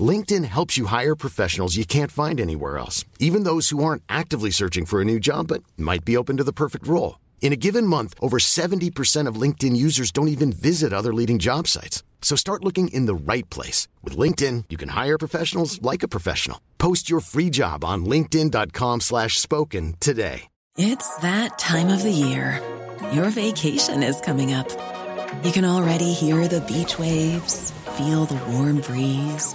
LinkedIn helps you hire professionals you can't find anywhere else, even those who aren't actively searching for a new job but might be open to the perfect role. In a given month, over 70% of LinkedIn users don't even visit other leading job sites. So start looking in the right place. With LinkedIn, you can hire professionals like a professional. Post your free job on linkedin.com slash spoken today. It's that time of the year. Your vacation is coming up. You can already hear the beach waves, feel the warm breeze,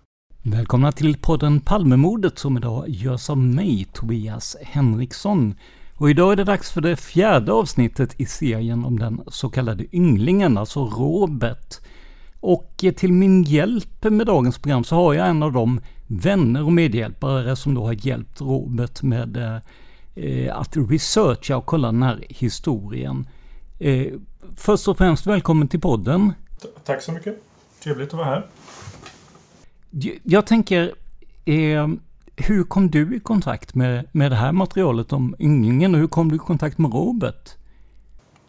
Välkomna till podden Palmemordet som idag görs av mig, Tobias Henriksson. Och idag är det dags för det fjärde avsnittet i serien om den så kallade ynglingen, alltså Robert. Och till min hjälp med dagens program så har jag en av de vänner och medhjälpare som då har hjälpt Robert med eh, att researcha och kolla den här historien. Eh, först och främst välkommen till podden. Tack så mycket. Trevligt att vara här. Jag tänker, eh, hur kom du i kontakt med, med det här materialet om ynglingen och hur kom du i kontakt med Robert?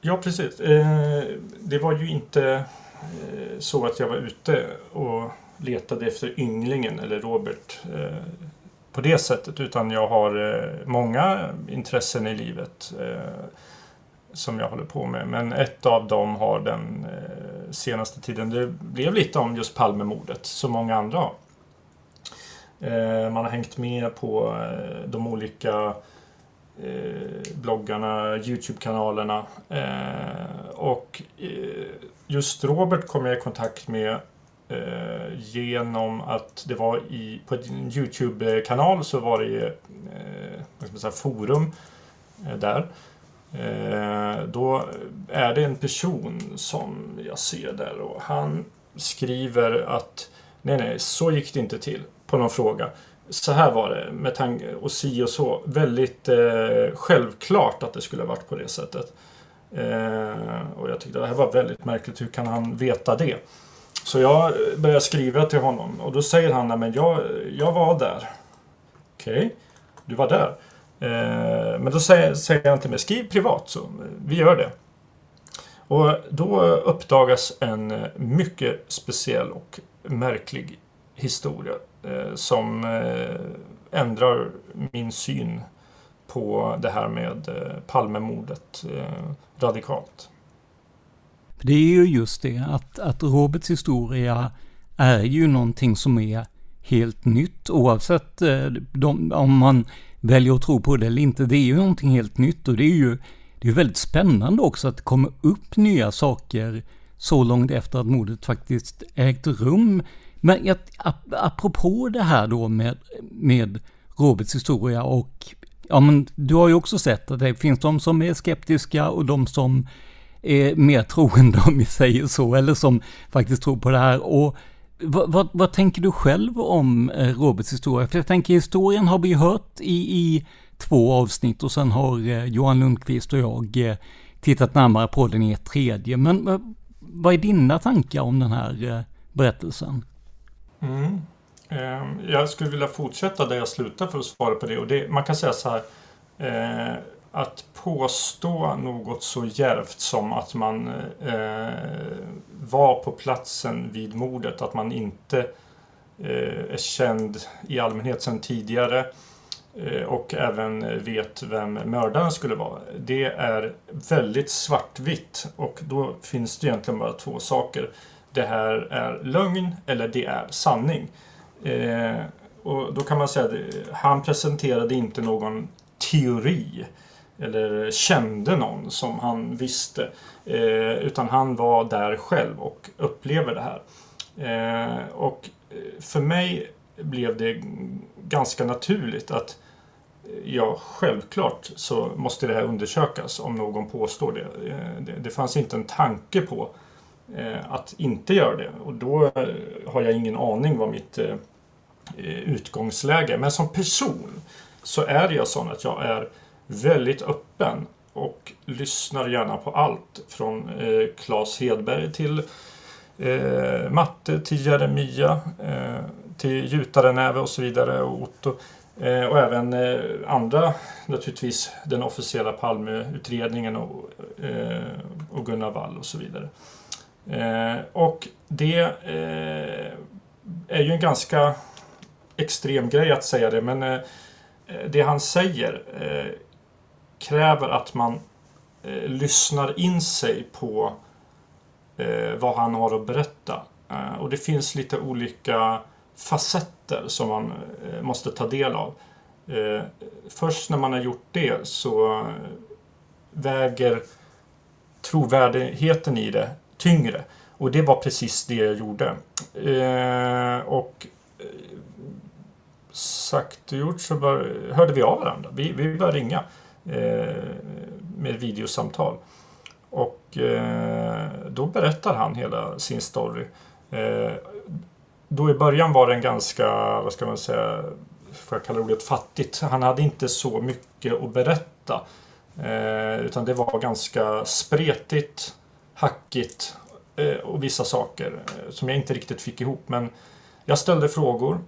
Ja, precis. Eh, det var ju inte eh, så att jag var ute och letade efter ynglingen eller Robert eh, på det sättet utan jag har eh, många intressen i livet eh, som jag håller på med. Men ett av dem har den eh, senaste tiden, det blev lite om just Palmemordet som många andra har. Eh, man har hängt med på eh, de olika eh, bloggarna, Youtube-kanalerna eh, och eh, just Robert kom jag i kontakt med eh, genom att det var i, på en Youtube-kanal så var det eh, forum eh, där Eh, då är det en person som jag ser där och han skriver att nej, nej, så gick det inte till på någon fråga. Så här var det med tanke och si och så. Väldigt eh, självklart att det skulle varit på det sättet. Eh, och jag tyckte det här var väldigt märkligt. Hur kan han veta det? Så jag börjar skriva till honom och då säger han, men jag, jag var där. Okej, okay. du var där. Eh, men då säger, säger han till mig, skriv privat så vi gör det. Och då uppdagas en mycket speciell och märklig historia eh, som eh, ändrar min syn på det här med Palmemordet radikalt. Det är ju just det att, att Roberts historia är ju någonting som är helt nytt oavsett de, om man väljer att tro på det eller inte. Det är ju någonting helt nytt och det är ju det är väldigt spännande också att det kommer upp nya saker så långt efter att mordet faktiskt ägt rum. Men jag, apropå det här då med, med Roberts historia och ja men du har ju också sett att det finns de som är skeptiska och de som är mer troende om vi säger så, eller som faktiskt tror på det här. Och vad, vad, vad, tänker du själv om eh, Roberts historia? För jag tänker historien har vi hört i, i två avsnitt och sen har eh, Johan Lundqvist och jag eh, tittat närmare på den i ett tredje. Men vad är dina tankar om den här berättelsen? Mm. Ehm, jag skulle vilja fortsätta där jag slutade för att svara på det. Och det, man kan säga så här att påstå något så djärvt som att man eh, var på platsen vid mordet, att man inte eh, är känd i allmänhet sedan tidigare eh, och även vet vem mördaren skulle vara. Det är väldigt svartvitt och då finns det egentligen bara två saker. Det här är lögn eller det är sanning. Eh, och då kan man säga att han presenterade inte någon teori eller kände någon som han visste. Eh, utan han var där själv och upplever det här. Eh, och eh, för mig blev det ganska naturligt att eh, ja, självklart så måste det här undersökas om någon påstår det. Eh, det, det fanns inte en tanke på eh, att inte göra det. Och då har jag ingen aning vad mitt utgångsläge är. Men som person så är jag sån att jag är väldigt öppen och lyssnar gärna på allt från eh, Claes Hedberg till eh, Matte, till Jeremia, eh, till Gjutarenäve och så vidare och Otto. Eh, och även eh, andra, naturligtvis den officiella Palmeutredningen och, eh, och Gunnar Wall och så vidare. Eh, och det eh, är ju en ganska extrem grej att säga det men eh, det han säger eh, kräver att man eh, lyssnar in sig på eh, vad han har att berätta. Eh, och det finns lite olika facetter som man eh, måste ta del av. Eh, först när man har gjort det så väger trovärdigheten i det tyngre. Och det var precis det jag gjorde. Eh, och eh, sagt och gjort så bör, hörde vi av varandra. Vi, vi började ringa. Eh, med videosamtal. Och eh, då berättar han hela sin story. Eh, då i början var den ganska, vad ska man säga, får jag kalla ordet fattigt. Han hade inte så mycket att berätta. utan det var ganska spretigt, hackigt och vissa saker som jag inte riktigt fick ihop. Men jag ställde frågor,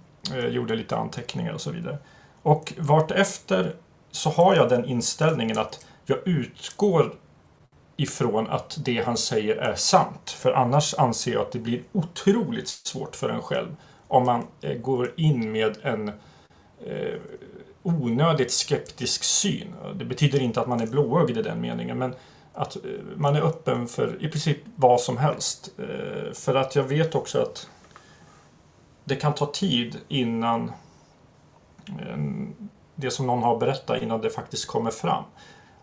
gjorde lite anteckningar och så vidare. Och vart efter så har jag den inställningen att jag utgår ifrån att det han säger är sant. För annars anser jag att det blir otroligt svårt för en själv om man eh, går in med en eh, onödigt skeptisk syn. Det betyder inte att man är blåögd i den meningen men att eh, man är öppen för i princip vad som helst. Eh, för att jag vet också att det kan ta tid innan det som någon har berättat innan det faktiskt kommer fram.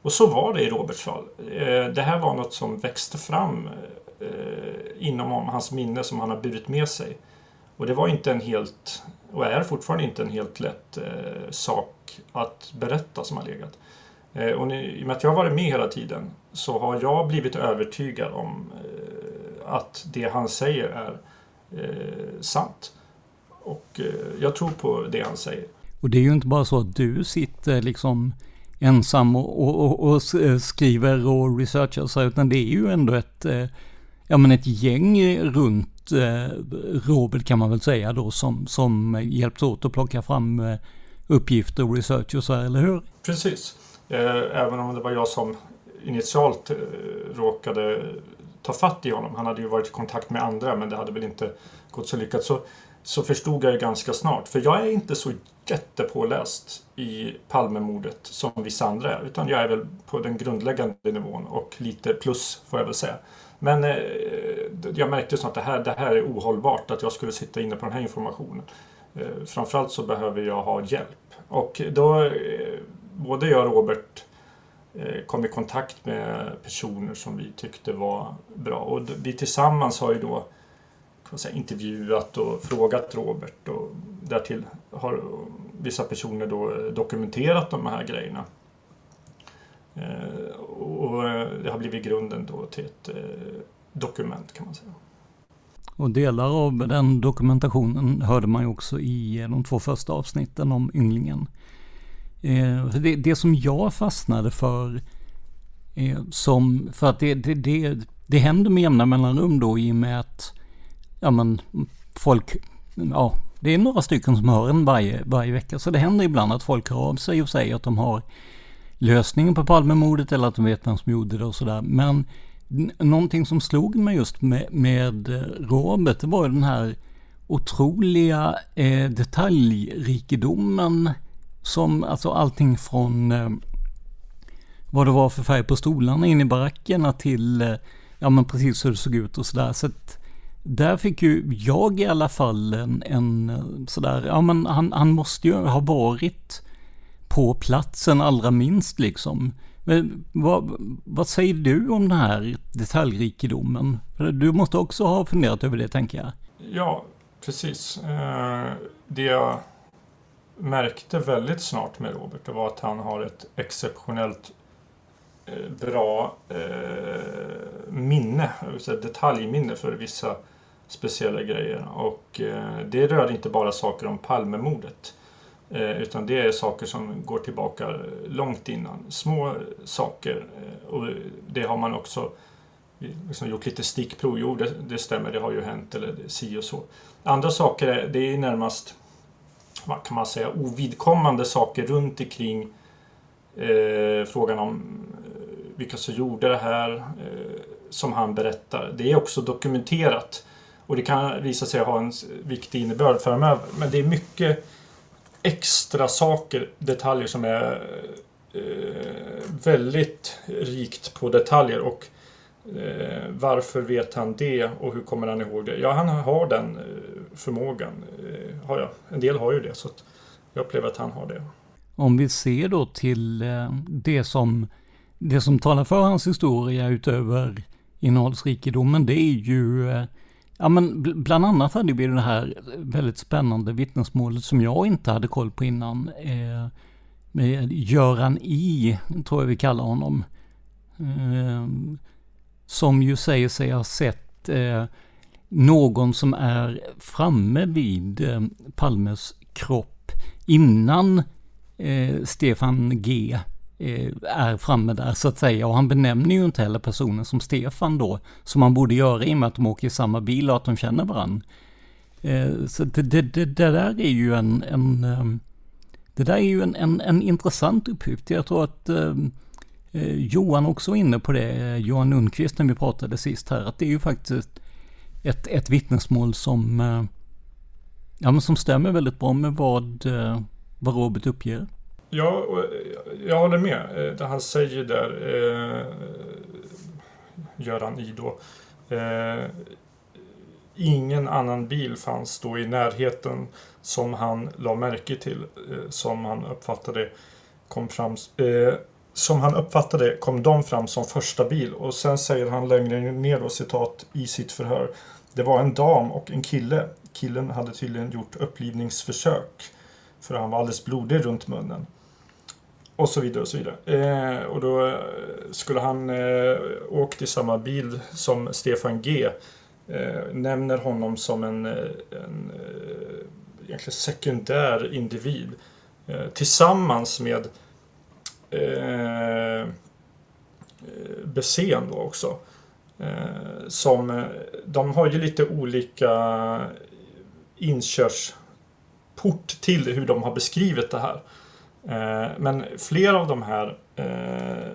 Och så var det i Roberts fall. Eh, det här var något som växte fram eh, inom hans minne som han har burit med sig. Och det var inte en helt, och är fortfarande inte en helt lätt eh, sak att berätta som har legat. Och i och med att jag har varit med hela tiden så har jag blivit övertygad om att det han säger är sant. Och jag tror på det han säger. Och det är ju inte bara så att du sitter liksom ensam och, och, och eh, skriver och researchar så, utan det är ju ändå ett, eh, ja men ett gäng runt eh, Robert kan man väl säga då som, som hjälps åt att plocka fram uppgifter och research och så här, eller hur? Precis. Även om det var jag som initialt råkade ta fatt i honom. Han hade ju varit i kontakt med andra men det hade väl inte gått så lyckat. Så så förstod jag ju ganska snart. För jag är inte så jättepåläst i Palmemordet som vissa andra är. Utan jag är väl på den grundläggande nivån och lite plus får jag väl säga. Men eh, jag märkte snart att det här, det här är ohållbart att jag skulle sitta inne på den här informationen. Eh, framförallt så behöver jag ha hjälp. Och då, eh, både jag och Robert eh, kom i kontakt med personer som vi tyckte var bra. Och vi tillsammans har ju då säga, intervjuat och frågat Robert och därtill har vissa personer då eh, dokumenterat de här grejerna. Eh, och eh, det har blivit grunden då till ett dokument kan man säga. Och delar av den dokumentationen hörde man ju också i de två första avsnitten om ynglingen. Det, det som jag fastnade för, som, för att det, det, det, det händer med jämna mellanrum då i och med att ja men folk, ja det är några stycken som hör en varje, varje vecka. Så det händer ibland att folk hör av sig och säger att de har lösningen på Palmemordet eller att de vet vem som gjorde det och sådär. Men någonting som slog mig just med, med eh, Robert, det var ju den här otroliga eh, detaljrikedomen som, alltså allting från eh, vad det var för färg på stolarna in i barackerna till, eh, ja men precis hur det såg ut och sådär. Så att där fick ju jag i alla fall en, en sådär, ja men han, han måste ju ha varit på platsen allra minst liksom. Men vad, vad säger du om den här detaljrikedomen? Du måste också ha funderat över det tänker jag. Ja, precis. Eh, det jag märkte väldigt snart med Robert var att han har ett exceptionellt Eh, bra eh, minne, detaljminne för vissa speciella grejer. Och eh, det rör inte bara saker om Palmemordet. Eh, utan det är saker som går tillbaka långt innan. Små saker. Och det har man också liksom gjort lite stickprov. Jo, det, det stämmer, det har ju hänt eller si och så. Andra saker är, det är närmast vad kan man säga, ovidkommande saker runt omkring eh, frågan om vilka som gjorde det här eh, som han berättar. Det är också dokumenterat och det kan visa sig ha en viktig innebörd framöver. Men det är mycket extra saker, detaljer som är eh, väldigt rikt på detaljer och Eh, varför vet han det och hur kommer han ihåg det? Ja, han har den eh, förmågan. Eh, har jag. En del har ju det, så jag upplever att han har det. Om vi ser då till eh, det som, det som talar för hans historia utöver innehållsrikedomen, det är ju eh, Ja men bland annat hade vi det här väldigt spännande vittnesmålet som jag inte hade koll på innan. Eh, med Göran I, tror jag vi kallar honom. Eh, som ju säger sig ha sett eh, någon som är framme vid eh, Palmes kropp innan eh, Stefan G Eh, är framme där så att säga. Och han benämner ju inte heller personen som Stefan då, som han borde göra i och med att de åker i samma bil och att de känner varandra. Eh, så det, det, det, det, där är ju en, en eh, det där är ju en, en, en intressant uppgift. Jag tror att Eh, Johan också var inne på det, Johan Lundqvist när vi pratade sist här, att det är ju faktiskt ett, ett vittnesmål som, eh, ja, men som stämmer väldigt bra med vad, vad Robert uppger. Ja, jag håller med. Eh, det han säger där, eh, Göran I då. Eh, ingen annan bil fanns då i närheten som han la märke till, eh, som han uppfattade kom fram. Eh, som han uppfattade kom de fram som första bil och sen säger han längre ner då citat i sitt förhör. Det var en dam och en kille. Killen hade tydligen gjort upplivningsförsök för han var alldeles blodig runt munnen. Och så vidare och så vidare. Eh, och då eh, skulle han eh, åkt i samma bil som Stefan G. Eh, nämner honom som en, eh, en eh, egentligen sekundär individ. Eh, tillsammans med eh, Bessén då också. Eh, som, eh, de har ju lite olika inkörsport till hur de har beskrivit det här. Eh, men flera av de här eh,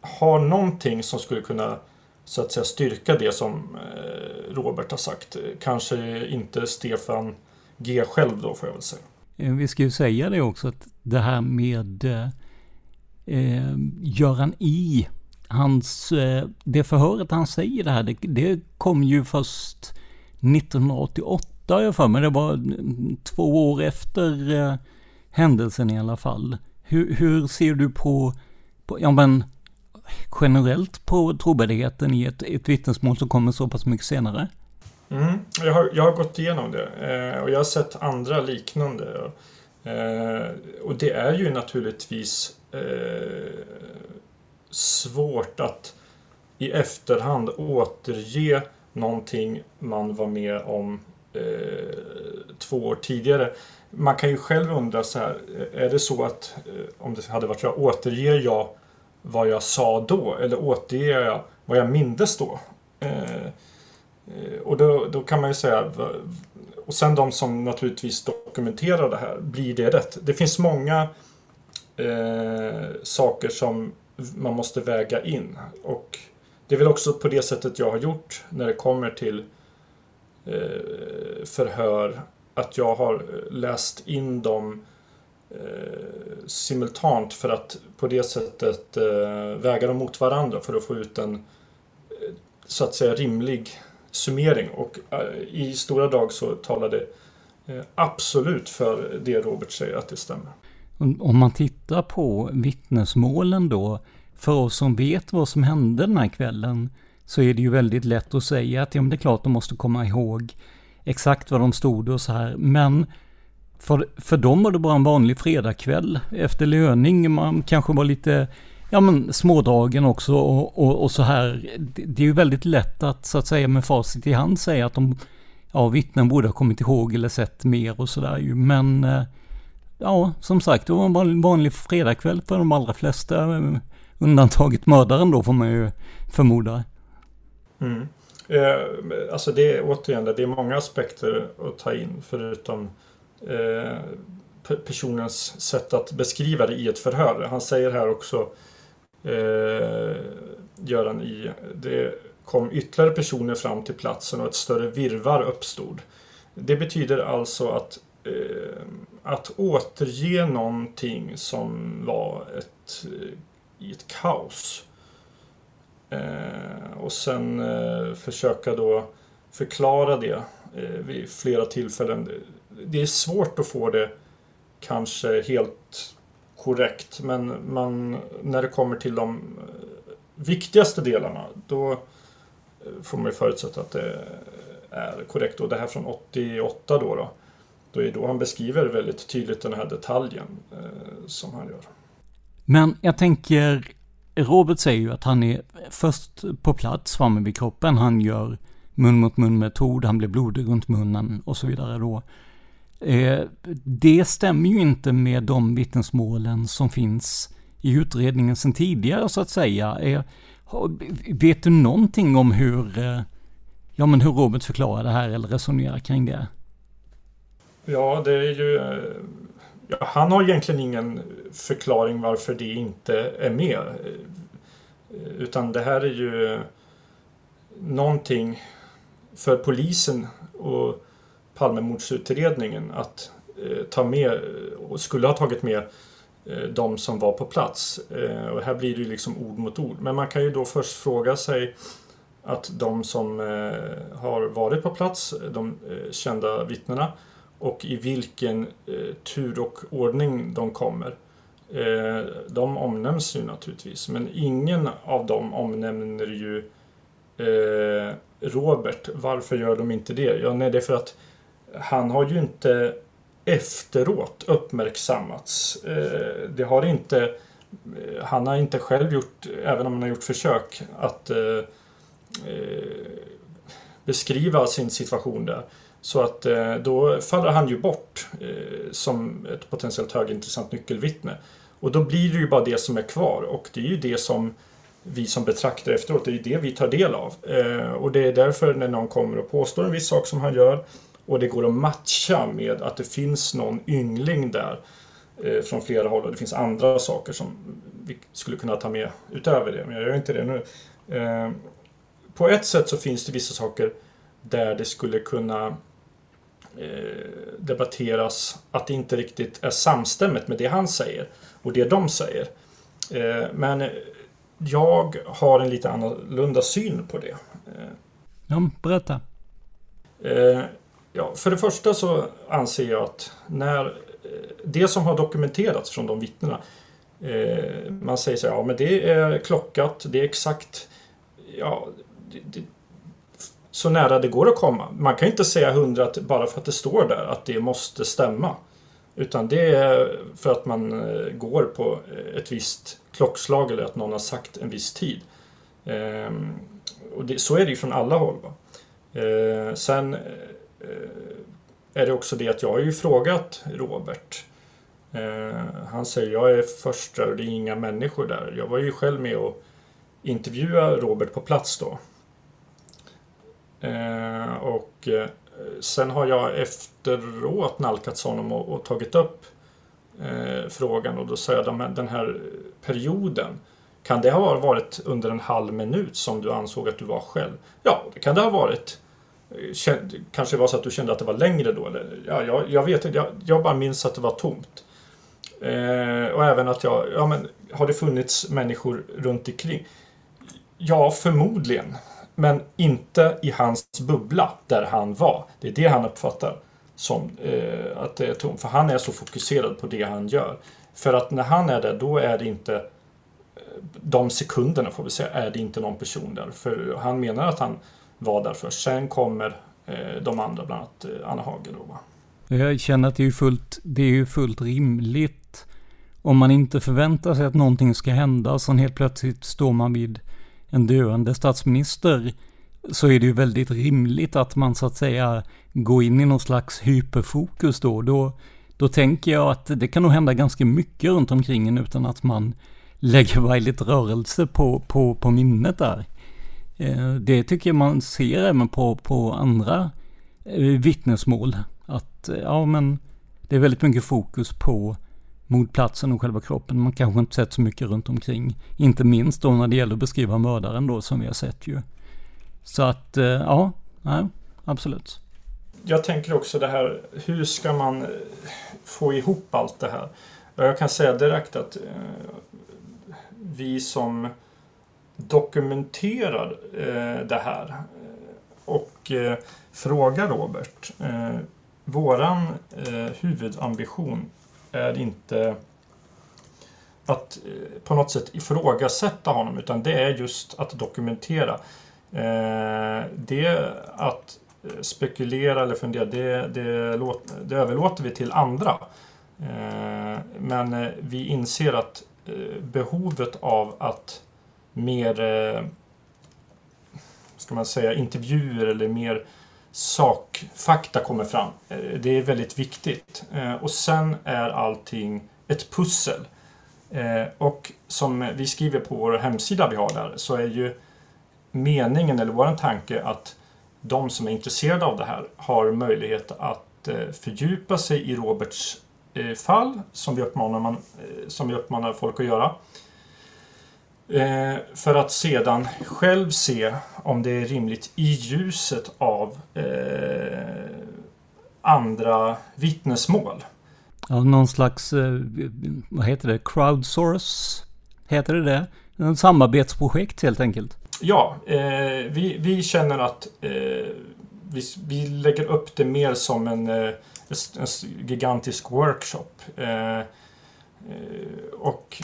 har någonting som skulle kunna så att säga styrka det som eh, Robert har sagt. Kanske inte Stefan G själv då får jag väl säga. Vi ska ju säga det också att det här med eh, Göran I, hans, eh, det förhöret han säger det här, det, det kom ju först 1988 jag för mig. Det var mm, två år efter eh, händelsen i alla fall. Hur, hur ser du på, på, ja men generellt på trovärdigheten i ett, ett vittnesmål som kommer så pass mycket senare? Mm, jag, har, jag har gått igenom det eh, och jag har sett andra liknande. Eh, och det är ju naturligtvis eh, svårt att i efterhand återge någonting man var med om eh, två år tidigare. Man kan ju själv undra så här, är det så att eh, om det hade varit så återger jag vad jag sa då eller återger jag vad jag mindes då? Eh, eh och då, då kan man ju säga och sen de som naturligtvis dokumenterar det här, blir det rätt? Det finns många eh, saker som man måste väga in. Och det är väl också på det sättet jag har gjort när det kommer till eh, förhör. Att jag har eh, läst in dem eh, simultant för att på det sättet eh, väga dem mot varandra för att få ut en eh, så att säga rimlig summering. Och eh, i stora drag så talar det absolut för det Robert säger att det stämmer. Om man tittar på vittnesmålen då, för oss som vet vad som hände den här kvällen, så är det ju väldigt lätt att säga att ja, men det är klart de måste komma ihåg exakt var de stod och så här. Men för, för dem var det bara en vanlig fredagkväll efter löning. Man kanske var lite ja, men smådragen också och, och, och så här. Det, det, är ju väldigt lätt att så att säga med facit i hand säga att de ja, vittnen borde ha kommit ihåg eller sett mer och sådär ju. Men eh, ja, som sagt, det var en vanlig fredagkväll för de allra flesta. Undantaget mördaren då får man ju förmoda. Mm. Eh, alltså det är återigen, det är många aspekter att ta in förutom eh, personens sätt att beskriva det i ett förhör. Han säger här också, eh, Göran i, det kom ytterligare personer fram till platsen och ett större virvar uppstod. Det betyder alltså att eh, att återge någonting som var ett, i ett kaos. Eh, och sen eh, försöka då förklara det eh, vid flera tillfällen. Det är svårt att få det kanske helt korrekt men man, när det kommer till de eh, viktigaste delarna då eh, får man ju förutsätta att det är korrekt. Och det här från 88 då. då då är då han beskriver väldigt tydligt den här detaljen eh, som han gör. Men jag tänker, Robert säger ju att han är först på plats framme vid kroppen. Han gör mun mot mun metod, han blir blodig runt munnen och så vidare då. Eh, det stämmer ju inte med de vittnesmålen som finns i utredningen sedan tidigare så att säga. Eh, vet du någonting om hur, eh, ja men hur Robert förklarar det här eller resonerar kring det? Ja, det är ju... Ja, han har egentligen ingen förklaring varför det inte är med. Utan det här är ju någonting för polisen och Palmemordsutredningen att eh, ta med och skulle ha tagit med eh, de som var på plats. Eh, och här blir det ju liksom ord mot ord. Men man kan ju då först fråga sig att de som har varit på plats, de kända vittnena, och i vilken eh, tur och ordning de kommer. Eh, de omnämns ju naturligtvis men ingen av dem omnämner ju eh, Robert. Varför gör de inte det? Ja, nej, det är för att han har ju inte efteråt uppmärksammats. Eh, det har inte eh, han har inte själv gjort, även om han har gjort försök, att eh, eh beskriva sin situation där. Så att eh, då faller han ju bort eh, som ett potentiellt högintressant nyckelvittne. Och då blir det ju bara det som är kvar och det är ju det som vi som betraktar efteråt, det är ju det vi tar del av. Eh, och det är därför när någon kommer och påstår en viss sak som han gör och det går att matcha med att det finns någon yngling där från flera håll och det finns andra saker som vi skulle kunna ta med utöver det, men jag gör inte det nu. På ett sätt så finns det vissa saker där det skulle kunna debatteras att det inte riktigt är samstämmigt med det han säger och det de säger. Eh, men jag har en lite annorlunda syn på det. Eh, ja, berätta. Ja, för det första så anser jag att när det som har dokumenterats från de vittnena man säger så här, ja men det är klockat, det är exakt ja, det, så nära det går att komma. Man kan inte säga hundra bara för att det står där att det måste stämma. Utan det är för att man eh, går på eh, ett visst klockslag eller att någon har sagt en viss tid. Ehm, och det, så är det ju från alla håll. Va? Ehm, sen eh, är det också det att jag har ju frågat Robert. Ehm, han säger jag är först där och det är inga människor där. Jag var ju själv med och intervjuade Robert på plats då. Eh, och eh, sen har jag efteråt nalkats honom och, och, tagit upp eh, frågan och då sa jag men den här perioden kan det ha varit under en halv minut som du ansåg att du var själv? Ja, det kan det ha varit. Eh, kanske var så att du kände att det var längre då? Eller, ja, jag, jag vet inte, jag, jag bara minns att det var tomt. Eh, och även att jag, ja men har det funnits människor runt omkring? Ja, förmodligen. Men inte i hans bubbla där han var. Det är det han uppfattar som eh, att det är tomt. För han är så fokuserad på det han gör. För att när han är där, då är det inte eh, de sekunderna får vi säga, är det inte någon person där. För han menar att han var där först. Sen kommer eh, de andra, bland annat eh, Anna Hager då. Va? Jag känner att det är fullt, det är fullt rimligt om man inte förväntar sig att någonting ska hända, och sen helt plötsligt står man vid en döende statsminister, så är det ju väldigt rimligt att man så att säga går in i någon slags hyperfokus då. Då, då tänker jag att det kan nog hända ganska mycket runt omkring en utan att man lägger varje lite rörelse på, på, på minnet där. Eh, det tycker jag man ser även på, på andra eh, vittnesmål. Att eh, ja men det är väldigt mycket fokus på mordplatsen och själva kroppen. Man kanske inte sett så mycket runt omkring. Inte minst då när det gäller att beskriva mördaren då som vi har sett ju. Så att, eh, ja, nej, absolut. Jag tänker också det här, hur ska man eh, få ihop allt det här? Jag kan säga direkt att eh, vi som dokumenterar eh, det här eh, och eh, frågar Robert. våran huvudambition är inte att eh, på något sätt ifrågasätta honom utan det är just att dokumentera. Eh, det att eh, spekulera eller fundera det, det, det överlåter vi till andra. Men vi inser att behovet av att mer ska man säga, intervjuer eller mer sakfakta kommer fram. Eh, det är väldigt viktigt. Eh, och sen är allting ett pussel. Eh, och som vi skriver på vår hemsida vi har där så är ju meningen eller vår tanke att de som är intresserade av det här har möjlighet att fördjupa sig i Roberts fall som vi uppmanar, man, som vi uppmanar folk att göra. Eh, för att sedan själv se om det är rimligt i ljuset av eh, andra vittnesmål. Ja, någon slags, eh, vad heter det, crowdsource? Heter det det? En samarbetsprojekt helt enkelt. Ja, eh, vi, vi känner att eh, vi, vi lägger upp det mer som en, eh, en gigantisk workshop. och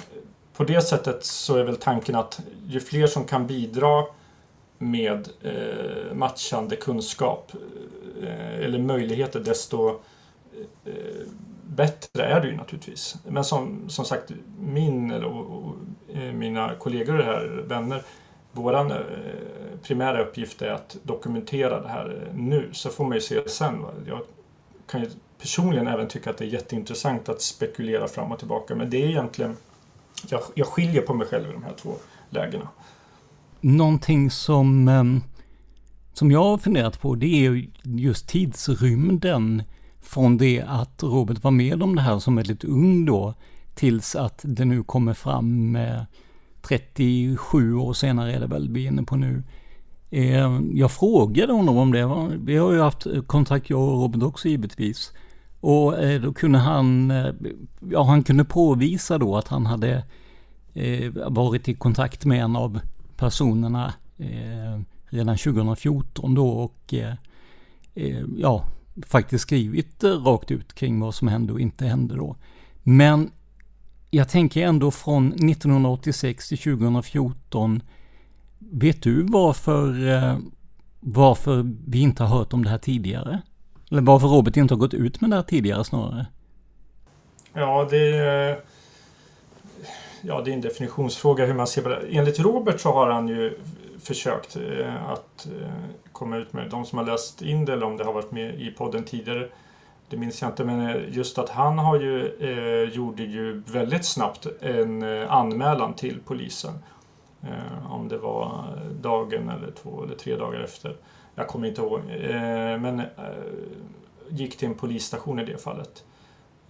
på det sättet så är väl tanken att ju fler som kan bidra med eh, matchande kunskap eh, eller möjligheter desto eh, bättre är det ju naturligtvis. Men som, som sagt, min eller, och, och, eh, mina kollegor här, vänner, vår eh, primära uppgift är att dokumentera det här eh, nu. Så får man ju se sen. Va? Jag kan ju personligen även tycka att det är jätteintressant att spekulera fram och tillbaka. Men det är egentligen jag, jag skiljer på mig själv i de här två lägena. Någonting som, ehm, som jag har funderat på det är just tidsrymden från det att Robert var med om det här som väldigt ung då tills att det nu kommer fram eh, 37 år senare är det väl vi är inne på nu. Eh, jag frågade honom om det, vi har ju haft kontakt jag och Robert också givetvis. Och eh, då kunde han, eh, ja han kunde påvisa då att han hade eh, varit i kontakt med en av personerna redan 2014 då och ja, faktiskt skrivit rakt ut kring vad som hände och inte hände då. Men jag tänker ändå från 1986 till 2014, vet du varför, varför vi inte har hört om det här tidigare? Eller varför Robert inte har gått ut med det här tidigare snarare? Ja, det är, ja, det är en definitionsfråga hur man ser på det. Enligt Robert så har han ju försökt eh, att eh, komma ut med de som har läst in det eller om det har varit med i podden tidigare. Det minns jag inte, men eh, just att han har ju, eh, gjorde ju väldigt snabbt en anmälan till polisen. Eh, om det var dagen eller två eller tre dagar efter jag kommer inte ihåg, eh, men eh, gick till en polisstation i det fallet.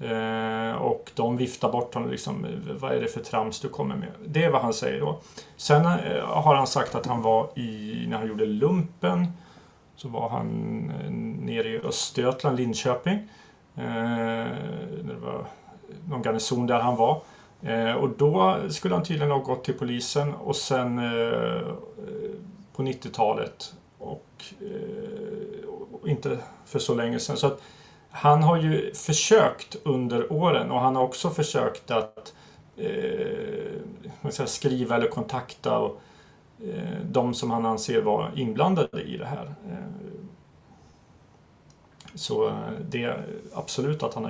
Eh, och de viftar bort honom liksom, vad är det för trams du kommer med? Det är vad han säger då. Sen har han sagt att han var i, när han gjorde lumpen, så var han nere i Östergötland, Linköping. Det var någon garnison där han var. Och då skulle han tydligen ha gått till polisen och sen på 90-talet inte för så länge sedan. Så att, han har ju försökt under åren och han har också försökt att eh, skriva eller kontakta och, eh, de som han anser var inblandade i det här. Eh, så eh, det är absolut att han har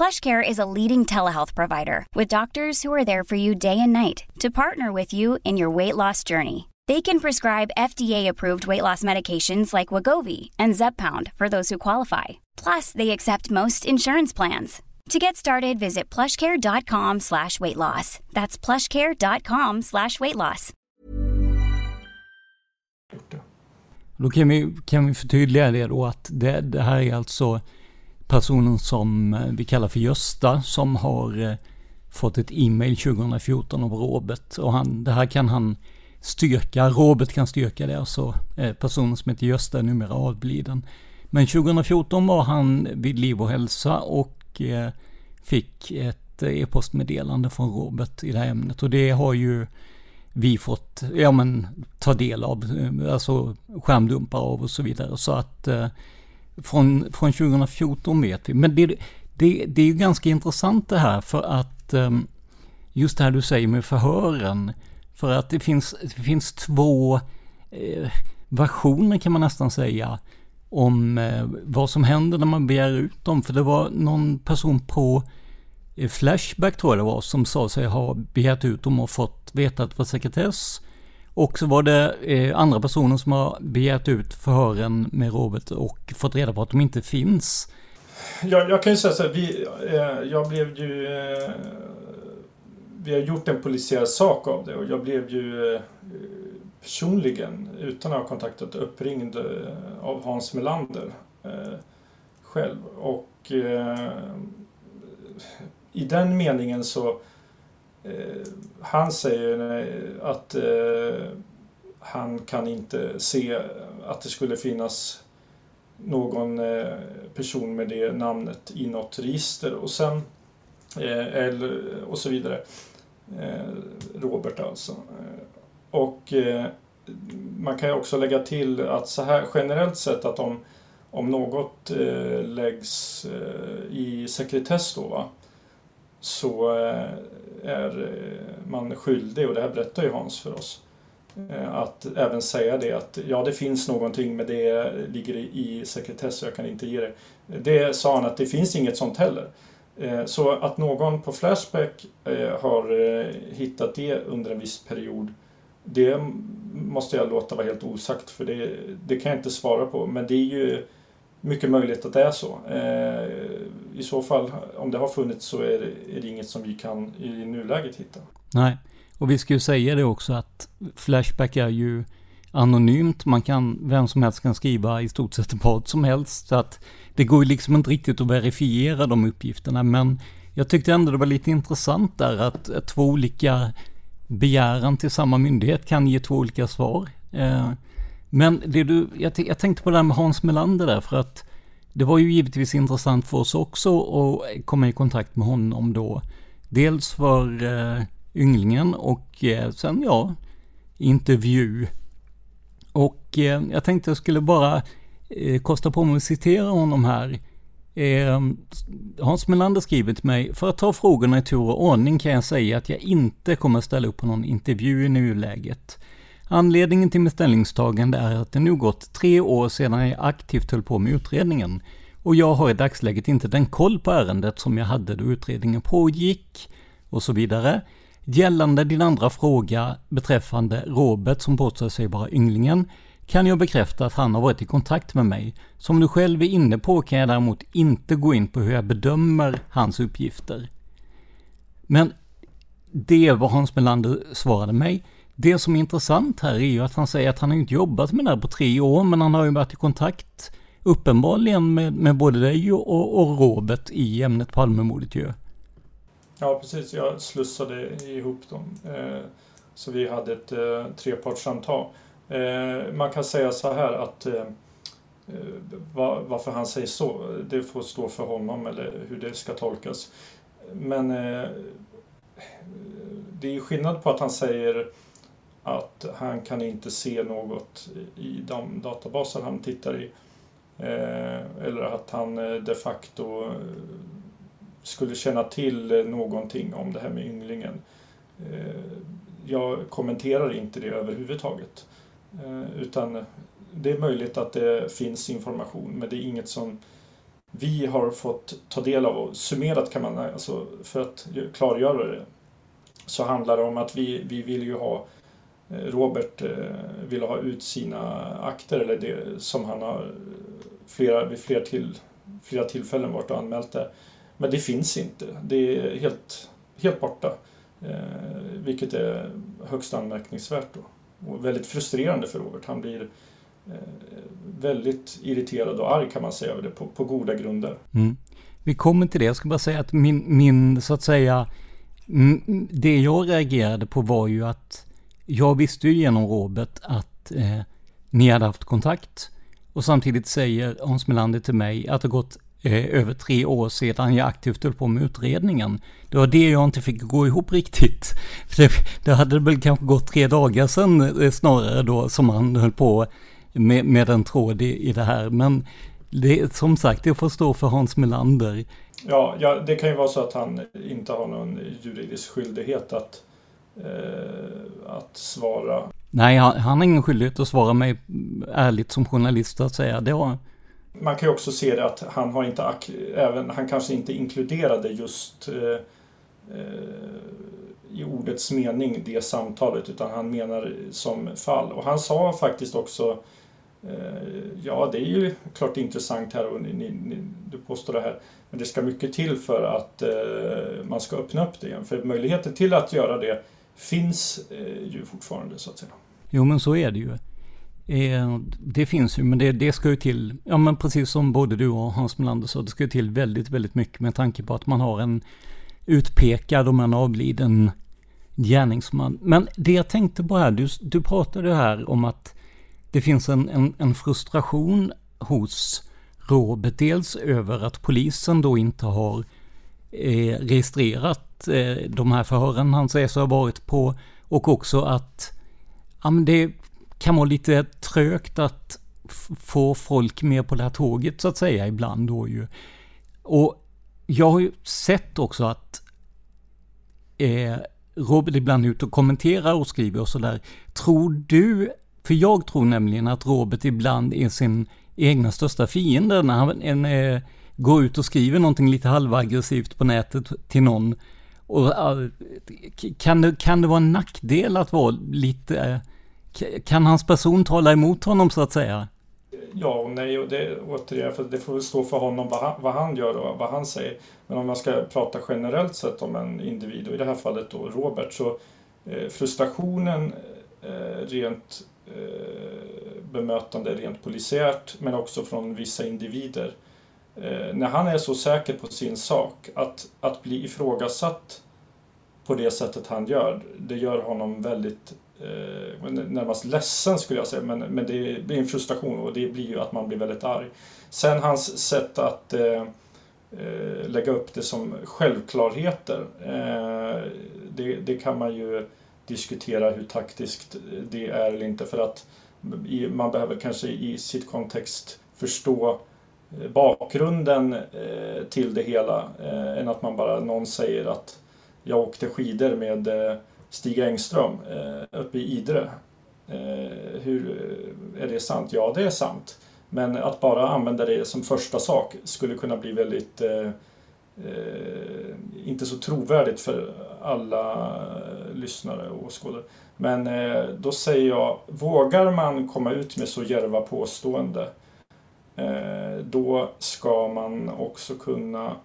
PlushCare is a leading telehealth provider with doctors who are there for you day and night to partner with you in your weight loss journey. They can prescribe FDA-approved weight loss medications like Wagovi and Zepbound for those who qualify. Plus, they accept most insurance plans. To get started, visit plushcare.com slash weight loss. That's plushcare.com slash weight loss. Då kan vi, kan vi förtydliga det då att det, det här är alltså personen som eh, vi kallar för Gösta som har eh, fått ett e-mail 2014 av Robert och han, det här kan han styrka, Robert kan styrka det, alltså eh, personen som heter Gösta är numera avliden. Men 2014 var han vid Liv och Hälsa och fick ett e-postmeddelande från Robert i det här ämnet och det har ju vi fått, ja men, ta del av, alltså skärmdumpar av och så vidare. Så att från, från 2014 vet vi. Men det, det, det är ju ganska intressant det här för att ehm, just det här du säger med förhören. För att det finns, det finns två eh, versioner kan man nästan säga om eh, vad som händer när man begär ut dem. För det var någon person på eh, Flashback tror jag det var som sa sig ha begärt ut dem och fått veta att det var sekretess. Och så var det eh, andra personer som har begärt ut förhören med Robert och fått reda på att de inte finns. Jag, jag kan ju säga så här, vi, eh, jag blev ju... Eh, vi har gjort en polisiär sak av det och jag blev ju eh, personligen, utan att ha kontaktat, uppringd eh, av Hans Melander eh, själv. Och eh, i den meningen så Eh, han säger att eh, han kan inte se att det skulle finnas någon eh, person med det namnet i något register och sen eh, eller, och så vidare. Eh, Robert alltså. Och man kan ju också lägga till att så här generellt sett att om, om något läggs i sekretess då va, så eh, är eh, man skyldig, och det här berättar ju Hans för oss, eh, att även säga det att ja, det finns någonting men det ligger i sekretess så jag kan inte ge det. Det sa han att det finns inget sånt heller. Så att någon på Flashback har hittat det under en viss period det måste jag låta vara helt osagt för det, det kan jag inte svara på. Men det är ju mycket möjligt att det är så. Eh, I så fall, om det har funnits så är det, är det inget som vi kan i nuläget hitta. Nej, och vi ska ju säga det också att Flashback är ju anonymt. Man kan, vem som helst kan skriva i stort sett vad som helst. Så att det går ju liksom inte riktigt att verifiera de uppgifterna. Men jag tyckte ändå det var lite intressant där att två olika begäran till samma myndighet kan ge två olika svar. Eh, men det du, jag, jag tänkte på det här med Hans Melander där, för att det var ju givetvis intressant för oss också att komma i kontakt med honom då. Dels för eh, ynglingen och eh, sen ja, intervju. Och eh, jag tänkte jag skulle bara eh, kosta på mig att citera honom här. Eh, Hans Melander skriver till mig, för att ta frågorna i tur och ordning kan jag säga att jag inte kommer ställa upp på någon intervju i nuläget. Anledningen till mitt ställningstagande är att det nu gått tre år sedan jag aktivt höll på med utredningen och jag har i dagsläget inte den koll på ärendet som jag hade då utredningen pågick och så vidare. Gällande din andra fråga beträffande Robert som påstår sig vara ynglingen kan jag bekräfta att han har varit i kontakt med mig. Som du själv är inne på kan jag däremot inte gå in på hur jag bedömer hans uppgifter. Men det var Hans Melander svarade mig. Det som är intressant här är ju att han säger att han inte jobbat med det här på tre år, men han har ju varit i kontakt uppenbarligen med, med både dig och, och Robert i ämnet Palmemordet ju. Ja, precis. Jag slussade ihop dem. Eh, så vi hade ett eh, trepartssamtal. Eh, man kan säga så här att varför han säger så, det får stå för honom eller hur det ska tolkas. Men det är ju skillnad på att han säger att han kan inte se något i de databaser han tittar i. Eh, eller att han eh, de facto eh, skulle känna till någonting om det här med ynglingen. Jag kommenterar inte det överhuvudtaget. Utan det är möjligt att det finns information men det är inget som vi har fått ta del av och summerat kan man, alltså för att klargöra det, så handlar det om att vi, vi vill ju ha eh, Eh, Robert eh, vill ha ut sina akter eller det som han har flera, vid flera, till, flera tillfällen varit och anmält det. Men det finns inte. Det är helt, helt borta. Eh, vilket är högst anmärkningsvärt då. Och väldigt frustrerande för Robert. Han blir eh, väldigt irriterad och arg kan man säga över det på, på goda grunder. Mm. Vi kommer till det. Jag ska bara säga att min, min så att säga, det jag reagerade på var ju att jag visste ju genom Robert att eh, ni hade haft kontakt. Och samtidigt säger Hans Melander till mig att det gått eh, över tre år sedan jag aktivt höll på med utredningen. Det var det jag inte fick gå ihop riktigt. För det, det hade väl kanske gått tre dagar sedan eh, snarare då som han höll på med, med en tråd i, i det här. Men det, som sagt, det får stå för Hans Melander. Ja, ja, det kan ju vara så att han inte har någon juridisk skyldighet att, att svara. Nej, han, han har ingen skyldighet att svara mig ärligt som journalist att säga. Det har, man kan ju också se det att han har inte, även, han kanske inte inkluderade just eh, eh, i ordets mening det samtalet utan han menar som fall. Och han sa faktiskt också eh, Ja, det är ju klart intressant här och ni, ni, du påstår det här. Men det ska mycket till för att eh, man ska öppna upp det igen. För möjligheten till att göra det finns eh, ju fortfarande så att säga. Jo, men så är det ju. Eh, det finns ju, men det, det ska ju till, ja men precis som både du och Hans Melander sa, det ska ju till väldigt, väldigt mycket med tanke på att man har en utpekad och man avliden gärningsman. Men det jag tänkte på här, du, du pratade här om att det finns en, en, en frustration hos Robert, dels över att polisen då inte har eh, registrerat eh, de här förhören han säger sig ha varit på och också att ja, men det, kan vara lite trögt att få folk med på det här tåget så att säga ibland då ju. Och jag har ju sett också att eh, Robert ibland är ute och kommenterar och skriver och sådär. Tror du, för jag tror nämligen att Robert ibland är sin egna största fiende när han en, eh, går ut och skriver någonting lite halvaggressivt på nätet till någon. Och, kan, det, kan det vara en nackdel att vara lite eh, kan hans person tala emot honom så att säga? Ja och nej och det, återigen, för det får väl stå för honom vad han, vad han gör och vad han säger. Men om man ska prata generellt sett om en individ och i det här fallet då Robert så eh, frustrationen eh, rent eh, bemötande rent polisiärt men också från vissa individer eh, Eh, när han är så säker på sin sak, att, att bli ifrågasatt på det sättet han gör, det gör honom väldigt eh, närmast ledsen skulle jag säga, men, men det blir en frustration och det blir ju att man blir väldigt arg. Sen hans sätt att eh, eh lägga upp det som självklarheter, eh, det, det, kan man ju diskutera hur taktiskt det är eller inte för att man behöver kanske i sitt kontext förstå bakgrunden eh, till det hela eh, än att man bara någon säger att jag åkte skidor med eh, Stig Engström eh, uppe i Idre. Hur är det sant? Ja, det är sant. Men att bara använda det som första sak skulle kunna bli väldigt eh, inte så trovärdigt för alla lyssnare och åskådare. Men eh, då säger jag, vågar man komma ut med så djärva påstående Eh, då ska man också kunna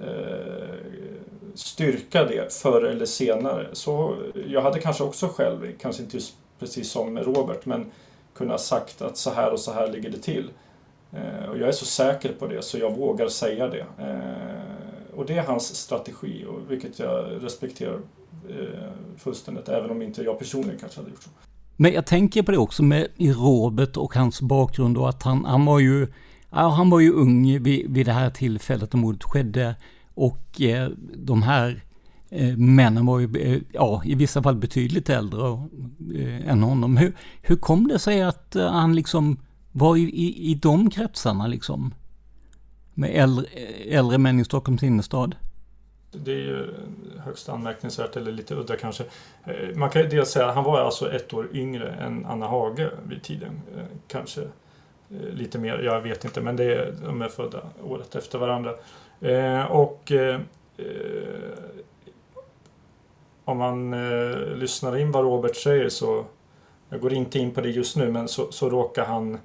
eh, styrka det förr eller senare. Så jag hade kanske också själv, kanske inte just precis som Robert, men kunnat sagt att så här och så här ligger det till. Eh, och jag är så säker på det så jag vågar säga det. Och det är hans strategi, och vilket jag respekterar fullständigt, även om inte jag personligen kanske hade gjort så. Men jag tänker på det också med Robert och hans bakgrund och att han, han var ju, ja, han var ju ung vid, vid det här tillfället då mordet skedde och eh, de här eh, männen var ju, eh, ja, i vissa fall betydligt äldre eh, än honom. Hur, hur kom det sig att eh, han liksom var i, i, i de kretsarna liksom? Med äldre, eh, äldre män i Stockholms innerstad? Det är ju högst anmärkningsvärt eller lite udda kanske. Eh, man kan ju dels säga att han var alltså ett år yngre än Anna Hage vid tiden. Eh, kanske eh, lite mer, jag vet inte, men det är, de är födda året efter varandra. Och om man lyssnar in vad Robert säger så, jag går inte in på det just nu, men så, så råkar han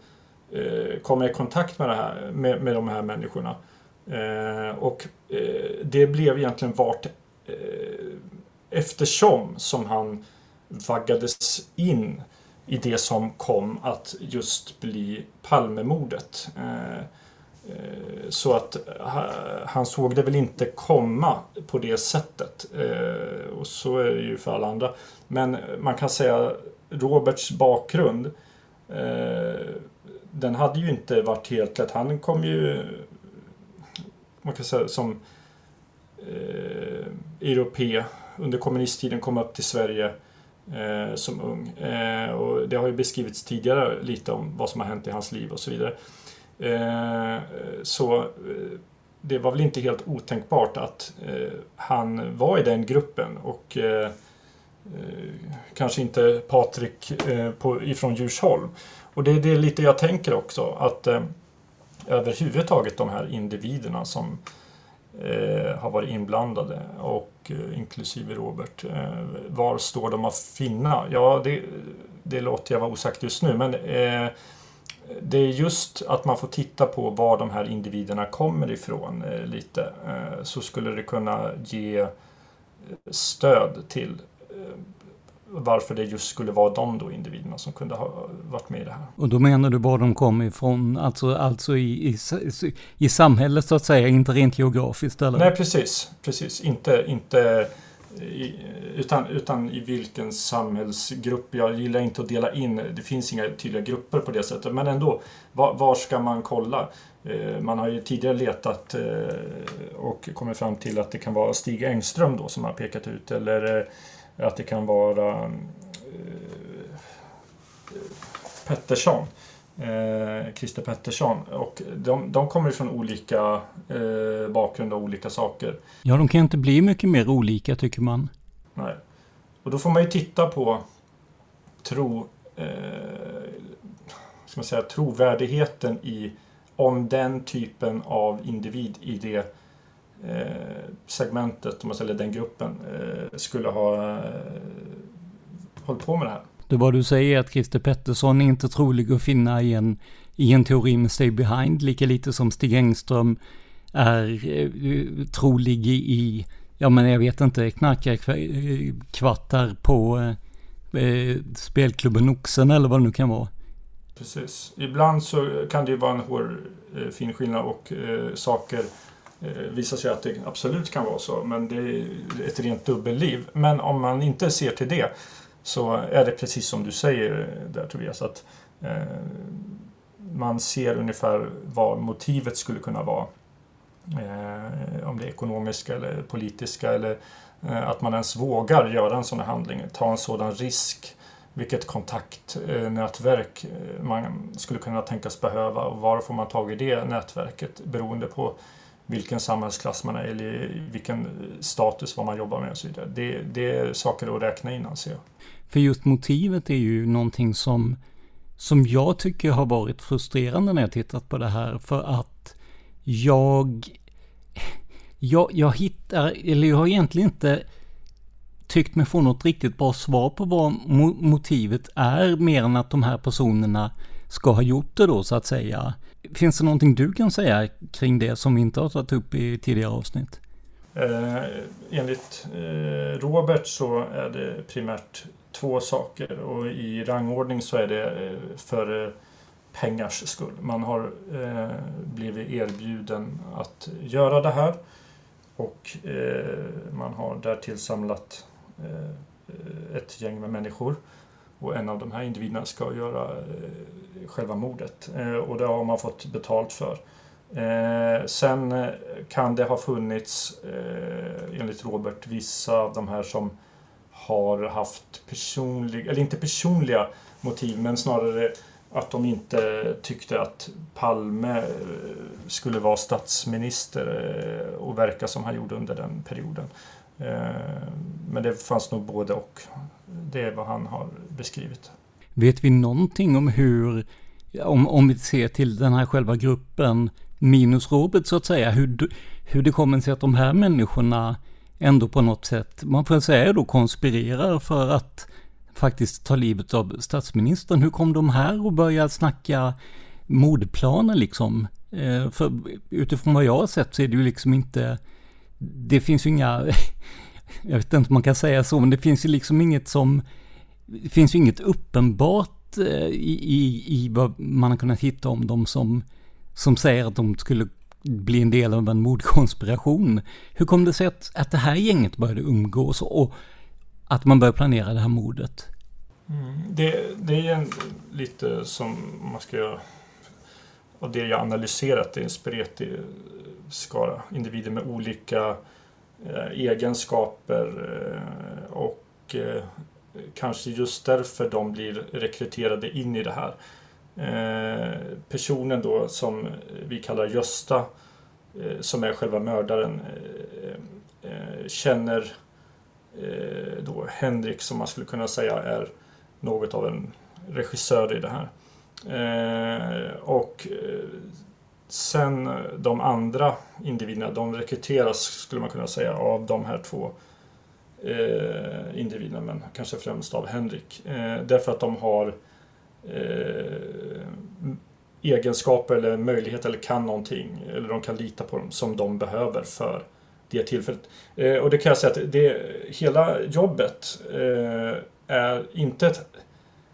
komma i kontakt med, det här, med, med de här människorna. Eh, och eh, det blev egentligen vart eh, eftersom som han vaggades in i det som kom att just bli Palmemordet. Eh, eh, så att eh, han såg det väl inte komma på det sättet. Och så är det ju för alla andra. Men man kan säga Roberts bakgrund den hade ju inte varit helt lätt. Han kom ju man kan säga som eh, europe under kommunisttiden kom upp till Sverige eh, som ung. Eh, och det har ju beskrivits tidigare lite om vad som har hänt i hans liv och så vidare. Eh, så eh, det var väl inte helt otänkbart att eh, han var i den gruppen och eh, eh, kanske inte Patrik eh, på, ifrån Djursholm. Och det är det lite jag tänker också att överhuvudtaget de här individerna som eh, har varit inblandade och eh, inklusive Robert. Eh, var står de att finna? Ja, det, det låter jag vara osagt just nu men eh, det är just att man får titta på var de här individerna kommer ifrån eh, lite eh, så skulle det kunna ge eh, stöd till eh, varför det just skulle vara de då individerna som kunde ha varit med i det här. Och då menar du var de kom ifrån, alltså, alltså i, i, i samhället så att säga, inte rent geografiskt eller? Nej, precis. Precis, inte, inte i, utan, utan i vilken samhällsgrupp. Jag gillar inte att dela in, det finns inga tydliga grupper på det sättet, men ändå, var, var ska man kolla? Eh, man har ju tidigare letat eh, och kommit fram till att det kan vara Stig Engström då som har pekat ut eller eh, att det kan vara eh, Pettersson. Eh, Christer Pettersson. Och de, de kommer från olika eh, bakgrund och olika saker. Ja, de kan inte bli mycket mer olika tycker man. Nej. Och då får man ju titta på tro, eh, ska man säga, trovärdigheten i om den typen av individ i det segmentet, eller den gruppen, eh, skulle ha eh, hållit på med det här. Det vad du säger att Christer Pettersson är inte trolig att finna i en, i en teori med Stay Behind, lika lite som Stig Engström är eh, trolig i, ja men jag vet inte, knarkarkvartar på eh, spelklubben Oxen eller vad det nu kan vara. Precis. Ibland så kan det ju vara en hårfin skillnad och eh, saker eh, Eh, visar sig att det absolut kan vara så. Men det är ett rent dubbelliv. Men om man inte ser till det så är det precis som du säger där Tobias. Att, eh, man ser ungefär vad motivet skulle kunna vara. Eh, om det är ekonomiska eller politiska eller eh, att man ens vågar göra en sån här handling, ta en sådan risk. Vilket kontaktnätverk eh, eh, man skulle kunna tänkas behöva och var får man tag i det nätverket beroende på vilken samhällsklass man är eller vilken status, vad man jobbar med och så vidare. Det, det är saker att räkna in anser jag. För just motivet är ju någonting som, som jag tycker har varit frustrerande när jag tittat på det här. För att jag, jag, jag hittar, eller jag har egentligen inte tyckt mig få något riktigt bra svar på vad motivet är mer än att de här personerna ska ha gjort det då så att säga. Finns det någonting du kan säga kring det som vi inte har tagit upp i tidigare avsnitt? Eh, enligt eh, Robert så är det primärt två saker och i rangordning så är det eh, för eh, pengars skull. Man har eh, blivit erbjuden att göra det här och eh, man har därtill samlat eh, ett gäng med människor och en av de här individerna ska göra eh, själva mordet eh, och det har man fått betalt för. Eh, sen kan det ha funnits, enligt Robert, vissa av de här som har haft personliga, eller inte personliga motiv, men snarare att de inte tyckte att Palme skulle vara statsminister och verka som han gjorde under den perioden. Eh, men det fanns nog både och. Det är vad han har beskrivit. Vet vi någonting om hur, om, om vi ser till den här själva gruppen minus Robert så att säga, hur, hur det kommer sig att de här människorna ändå på något sätt, man får säga då konspirerar för att faktiskt ta livet av statsministern. Hur kom de här och började snacka mordplaner liksom? Eh, för utifrån vad jag har sett så är det ju liksom inte, det finns ju inga, jag vet inte om man kan säga så, men det finns ju liksom inget som, det finns ju inget uppenbart eh, i, i, i vad man har kunnat hitta om dem som, som säger att de skulle bli en del av en mordkonspiration. Hur kom det sig att, att det här gänget började umgås och att man började planera det här mordet? Mm, det, det är en, lite som man ska göra och det jag analyserat, är en spretig skara individer med olika eh, egenskaper eh, och eh, kanske just därför de blir rekryterade in i det här. Eh, personen då som vi kallar Gösta, eh, som är själva mördaren, eh, eh känner eh, då Henrik som man skulle kunna säga är något av en regissör i det här. Eh, och eh, sen de andra individerna, de rekryteras skulle man kunna säga av de här två eh, individerna, men kanske främst av Henrik. därför att de har eh, egenskaper eller möjlighet eller kan någonting eller de kan lita på dem som de behöver för det tillfället. Eh, och det kan jag säga att det, hela jobbet eh, är inte ett,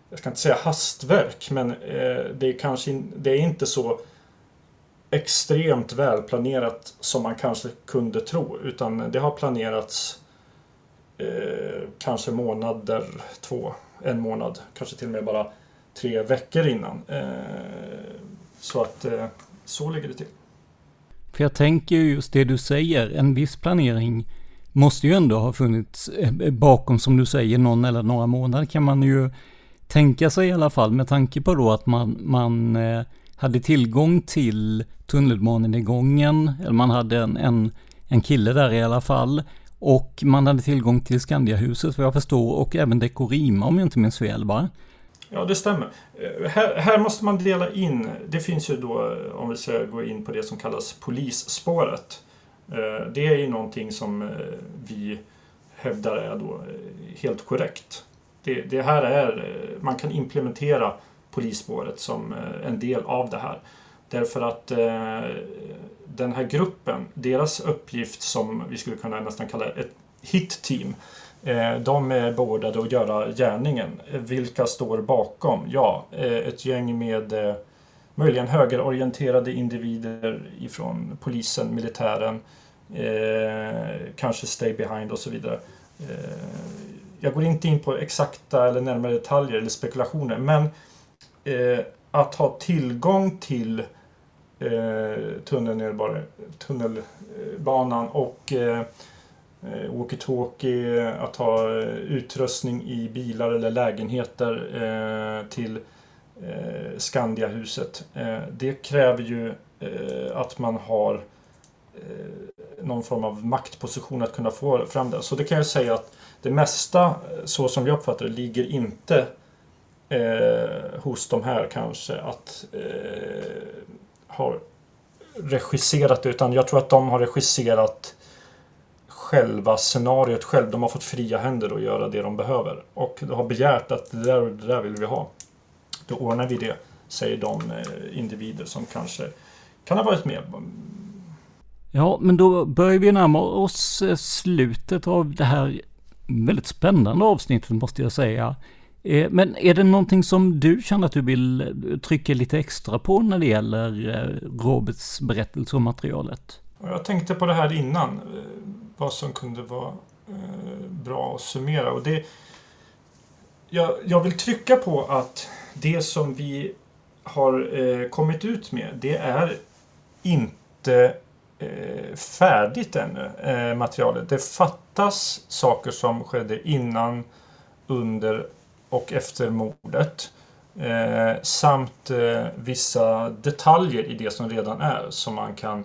jag ska inte säga hastverk, men eh, det är kanske det är inte så extremt välplanerat som man kanske kunde tro, utan det har planerats eh, kanske månader, två, en månad, kanske till och med bara tre veckor innan. Eh, så att eh, så ligger det till. För jag tänker just det du säger, en viss planering måste ju ändå ha funnits eh, bakom, som du säger, någon eller några månader kan man ju tänka sig i alla fall, med tanke på då att man, man eh, hade tillgång till tunnelbanenedgången, eller man hade en, en, en kille där i alla fall, och man hade tillgång till Skandiahuset vad jag förstår, och även Dekorima om jag inte minns fel va? Ja, det stämmer. Eh, här, här, måste man dela in, det finns ju då, eh, om vi ska gå in på det som kallas polisspåret. Det är ju någonting som vi hävdar är då helt korrekt. Det, det här är, eh, man kan implementera polisspåret som eh, en del av det här. Därför att eh, den här gruppen, deras uppgift som vi skulle kunna nästan kalla ett hit-team, Eh, de är beordrade att göra gärningen. Vilka står bakom? Ja, eh, ett gäng med eh, möjligen högerorienterade individer ifrån polisen, militären, kanske Stay Behind och så vidare. Jag går inte in på exakta eller närmare detaljer eller spekulationer men eh, att ha tillgång till eh, eh, tunnelbanan och Eh, walkie-talkie, att ha utrustning i bilar eller lägenheter eh, till Skandiahuset. Det kräver ju att man har någon form av maktposition att kunna få fram det. Så det kan jag säga att det mesta, så som jag uppfattar det, ligger inte eh, hos de här kanske att eh, ha regisserat det, utan jag tror att de har regisserat själva scenariot själv. De har fått fria händer att göra det de behöver. Och de har begärt att det där, det där vill vi ha. Då ordnar vi det, säger de eh, individer som kanske kan ha varit med. Ja, men då börjar vi närma oss eh, slutet av det här väldigt spännande avsnitt måste jag säga. Eh, men är det någonting som du känner att du vill eh, trycka lite extra på när det gäller eh, Roberts berättelse och materialet? Jag tänkte på det här innan vad som kunde vara bra att summera. Och det, jag, jag vill trycka på att det som vi har kommit ut med det är inte färdigt ännu, materialet. Det fattas saker som skedde innan, under och efter mordet. Eh, samt eh, vissa detaljer i det som redan är som man kan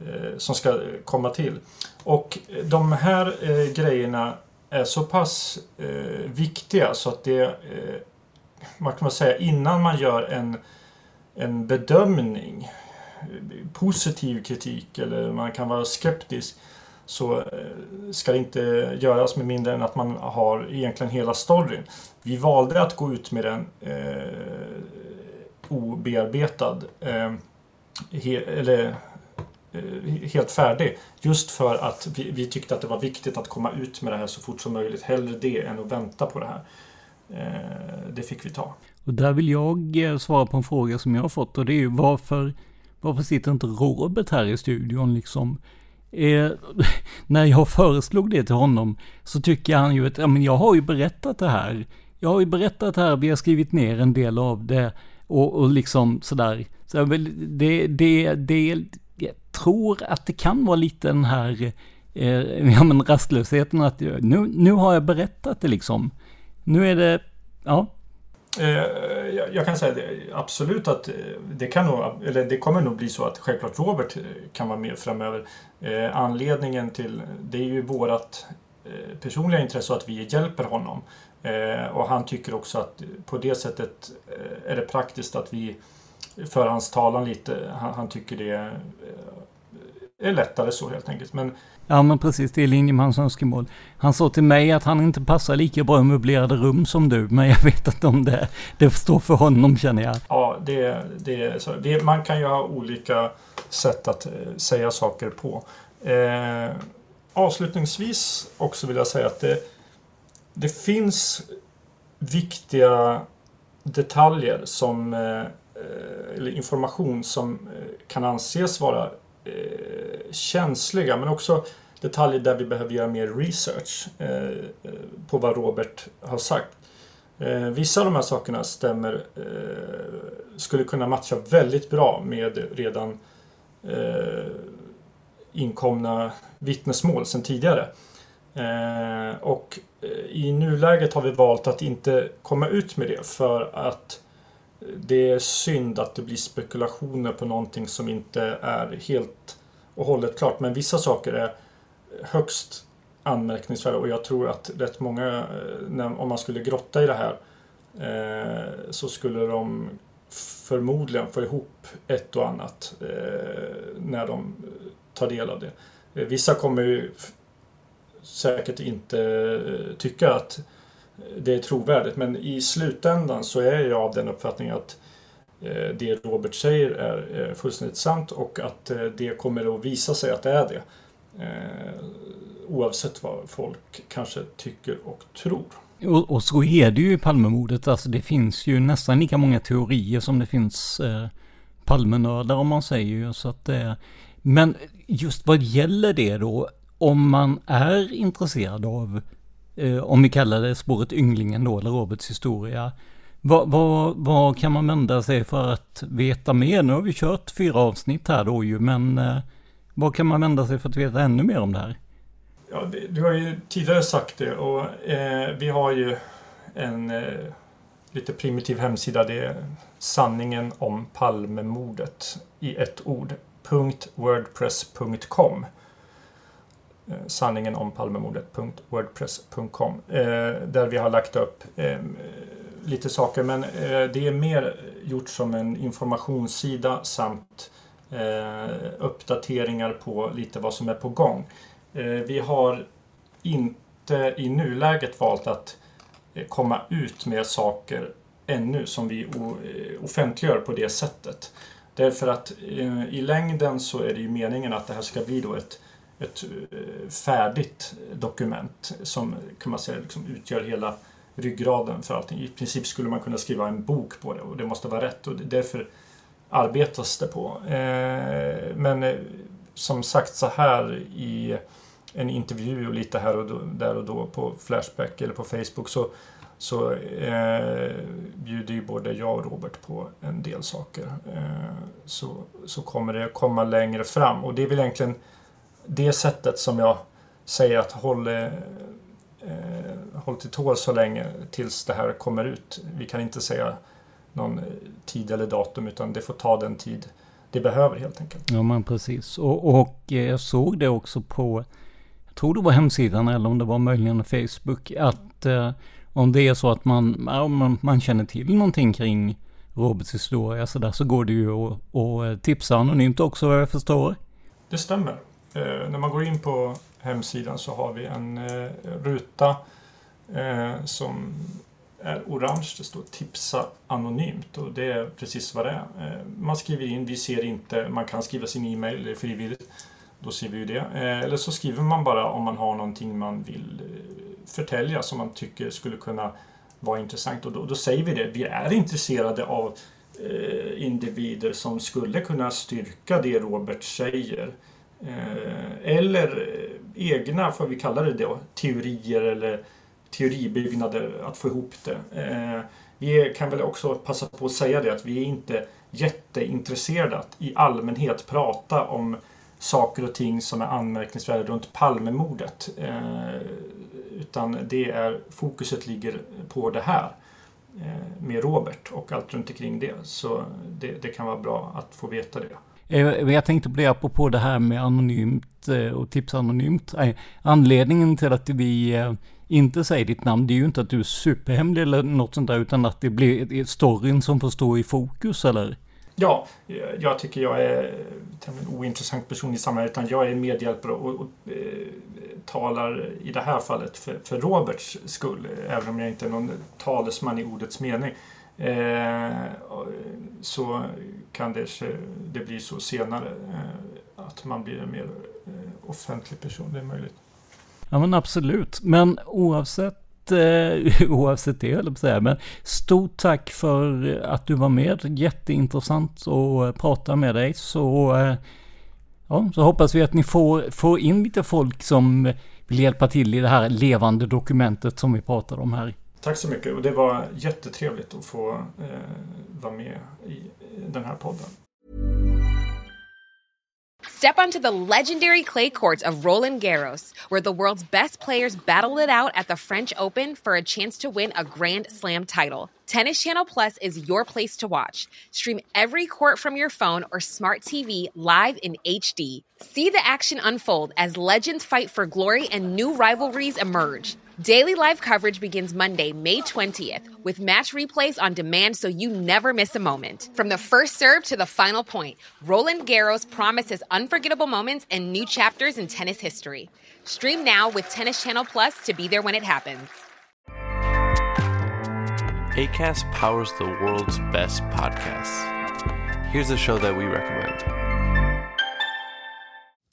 Eh, som ska komma till. Och de här eh, grejerna är så pass eh, viktiga så att det, eh, man kan säga innan man gör en, en bedömning, positiv kritik eller man kan vara skeptisk, så eh, ska det inte göras med mindre än att man har egentligen hela storyn. Vi valde att gå ut med den eh, obearbetad. Eh, he, eller Eh, helt färdig. Just för att vi, vi, tyckte att det var viktigt att komma ut med det här så fort som möjligt. Hellre det än att vänta på det här. Eh, det fick vi ta. Och där vill jag eh, svara på en fråga som jag har fått och det är ju varför, varför sitter inte Robert här i studion liksom? Eh, när jag föreslog det till honom så tycker han ju att, ja men jag har ju berättat det här. Jag har ju berättat det här, vi har skrivit ner en del av det och, och liksom sådär. Så det, det, det, tror att det kan vara lite den här eh, ja, men rastlösheten att nu, nu har jag berättat det liksom. Nu är det, ja. Eh, jag kan säga absolut att eh, det kan nog, eller det kommer nog bli så att självklart Robert eh, kan vara med framöver. Anledningen till, det är ju vårat personliga intresse att vi hjälper honom. Och han tycker också att på det sättet är det praktiskt att vi för hans talan lite. Han, han tycker det är lättare så helt enkelt. Men... Ja men precis, det är i linje med hans önskemål. Han sa till mig att han inte passar lika bra i möblerade rum som du, men jag vet inte om det, det står för honom känner jag. Ja, det, det, så, det, man kan ju ha olika sätt att eh, säga saker på. Eh, avslutningsvis också vill jag säga att det, det finns viktiga detaljer som eh, eller information som kan anses vara Eh, känsliga men också detaljer där vi behöver göra mer research eh, eh, på vad Robert har sagt. Eh, vissa av de här sakerna stämmer, eh, skulle kunna matcha väldigt bra med redan eh, inkomna vittnesmål sedan tidigare. och i nuläget har vi valt att inte komma ut med det för att det är synd att det blir spekulationer på någonting som inte är helt och hållet klart. Men vissa saker är högst anmärkningsvärda och jag tror att rätt många, eh, om man skulle grotta i det här, eh, så skulle de förmodligen få ihop ett och annat eh, när de tar del av det. Vissa kommer ju säkert inte tycka att det är trovärdigt. Men i slutändan så är jag av den uppfattningen att eh, det Robert säger är eh, fullständigt sant och att eh, det kommer att visa sig att det är det. Oavsett vad folk kanske tycker och tror. Och, och, så är det ju i Palmemordet. Alltså det finns ju nästan lika många teorier som det finns eh, Palmenördar om man säger ju. Så att, eh, men just vad gäller det då, om man är intresserad av, eh, om vi kallar det spåret Ynglingen då, eller Roberts historia. Vad, vad, vad, kan man vända sig för att veta mer? Nu har vi kört fyra avsnitt här då ju, men eh, vad kan man vända sig för att veta ännu mer om det här? Ja, du har ju tidigare sagt det och eh, vi har ju en eh, lite primitiv hemsida. Det är sanningen om Palmemordet i ett ord. .wordpress.com eh, Eh, sanningen om Palmemordet.wordpress.com eh, Där vi har lagt upp eh, lite saker men det är mer gjort som en informationssida samt uppdateringar på lite vad som är på gång. Vi har inte i nuläget valt att komma ut med saker ännu som vi offentliggör på det sättet. Därför att i längden så är det ju meningen att det här ska bli då ett, ett eh, färdigt dokument som kan man säga liksom utgör hela ryggraden för allting. I princip skulle man kunna skriva en bok på det och det måste vara rätt och därför arbetas det på. Eh, men eh, som sagt så här i en intervju och lite här och då, där och då på Flashback eller på Facebook så, så eh, bjuder ju både jag och Robert på en del saker. Eh, så, så kommer det komma längre fram och det är väl egentligen det sättet som jag säger att håll, eh, håll till tål så länge tills det här kommer ut. Vi kan inte säga någon tid eller datum utan det får ta den tid det behöver helt enkelt. Ja men precis. Och, och jag såg det också på jag tror det var hemsidan eller om det var möjligen Facebook, att eh, om det är så att man, ja, man, man känner till någonting kring Roberts historia så där så går det ju att, att tipsa anonymt också vad jag förstår. Det stämmer. Eh, när man går in på hemsidan så har vi en eh, ruta eh, som är orange. Det står tipsa anonymt och det är precis vad det är. Eh, man skriver in, vi ser inte, man kan skriva sin e-mail, det är frivilligt. Då ser vi ju det. Eh, eller så skriver man bara om man har någonting man vill eh, förtälja som man tycker skulle kunna vara intressant. Och då, då säger vi det. Vi är intresserade av eh, individer som skulle kunna styrka det Robert säger. Eh, eller eh, egna, får vi kalla det då, teorier eller teoribyggnader, att få ihop det. Eh, vi kan väl också passa på att säga det att vi är inte jätteintresserade att i allmänhet prata om saker och ting som är anmärkningsvärda runt Palmemordet. Utan det är, fokuset ligger på det här med Robert och allt runt omkring det. Så det, det, kan vara bra att få veta det. Eh, jag tänkte på det apropå det här med anonymt eh, och tips anonymt. Eh, anledningen till att vi inte säger ditt namn, det är ju inte att du är superhemlig eller något sånt där, utan att det blir storyn som får stå i fokus, eller? Ja, jag tycker jag är en ointressant person i samhället utan jag är medhjälpare och, och och talar i det här fallet för, för, Roberts skull, även om jag inte är någon talesman i ordets mening. Eh, så kan det, det bli så senare eh, att man blir en mer eh, offentlig person, det är möjligt. Ja men absolut, men oavsett eh, oavsett det, höll jag på att säga. Men stort tack för att du var med. Jätteintressant att eh, prata med dig. Så, eh, ja, så hoppas vi att ni får, får in lite folk som vill hjälpa till i det här levande dokumentet som vi pratade om här. Tack så mycket och det var jättetrevligt att få eh, vara med i den här podden. Step onto the legendary clay courts of Roland Garros, where the world's best players battle it out at the French Open for a chance to win a Grand Slam title. Tennis Channel Plus is your place to watch. Stream every court from your phone or smart TV live in HD. See the action unfold as legends fight for glory and new rivalries emerge. Daily live coverage begins Monday, May 20th, with match replays on demand so you never miss a moment. From the first serve to the final point, Roland Garros promises unforgettable moments and new chapters in tennis history. Stream now with Tennis Channel Plus to be there when it happens. ACAST powers the world's best podcasts. Here's a show that we recommend.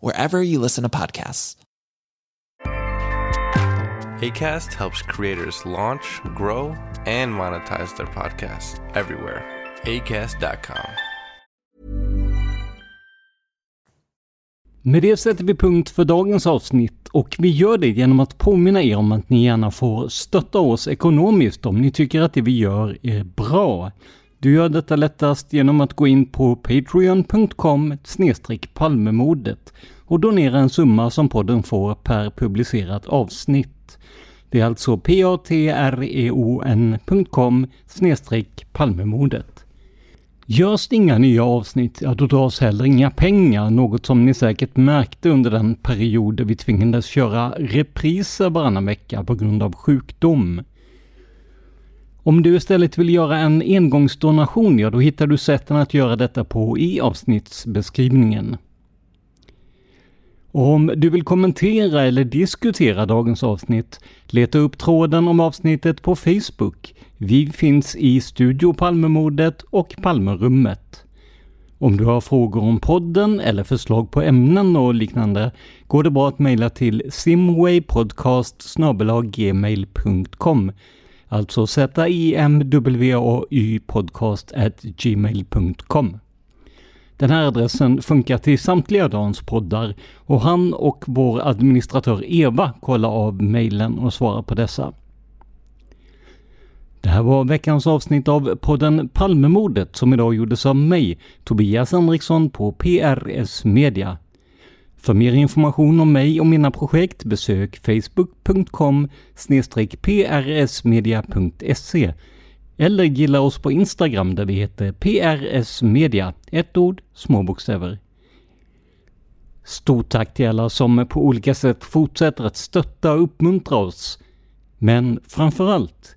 wherever you listen to podcasts. ACAST helps creators launch, grow, and monetize their podcasts everywhere. ACAST.com. Med det sätter vi punkt för dagens avsnitt och vi gör det genom att påminna er om att ni gärna får stötta oss ekonomiskt om ni tycker att det vi gör är bra. Du gör detta lättast genom att gå in på patreon.com palmemodet och donera en summa som podden får per publicerat avsnitt. Det är alltså patreon.com palmemodet. Görs det inga nya avsnitt, ja då dras heller inga pengar, något som ni säkert märkte under den period vi tvingades köra repriser varannan vecka på grund av sjukdom. Om du istället vill göra en engångsdonation, ja då hittar du sätten att göra detta på i avsnittsbeskrivningen. Och om du vill kommentera eller diskutera dagens avsnitt, leta upp tråden om avsnittet på Facebook. Vi finns i Studio Palmemordet och Palmerummet. Om du har frågor om podden eller förslag på ämnen och liknande går det bra att mejla till simwaypodcast.gmail.com Alltså zimwaypodcastgmail.com Den här adressen funkar till samtliga Dans poddar och han och vår administratör Eva kollar av mejlen och svarar på dessa. Det här var veckans avsnitt av podden Palmemordet som idag gjordes av mig, Tobias Henriksson på PRS Media. För mer information om mig och mina projekt besök facebook.com prsmedia.se eller gilla oss på Instagram där vi heter prsmedia, ett ord, små bokstäver. Stort tack till alla som på olika sätt fortsätter att stötta och uppmuntra oss. Men framförallt,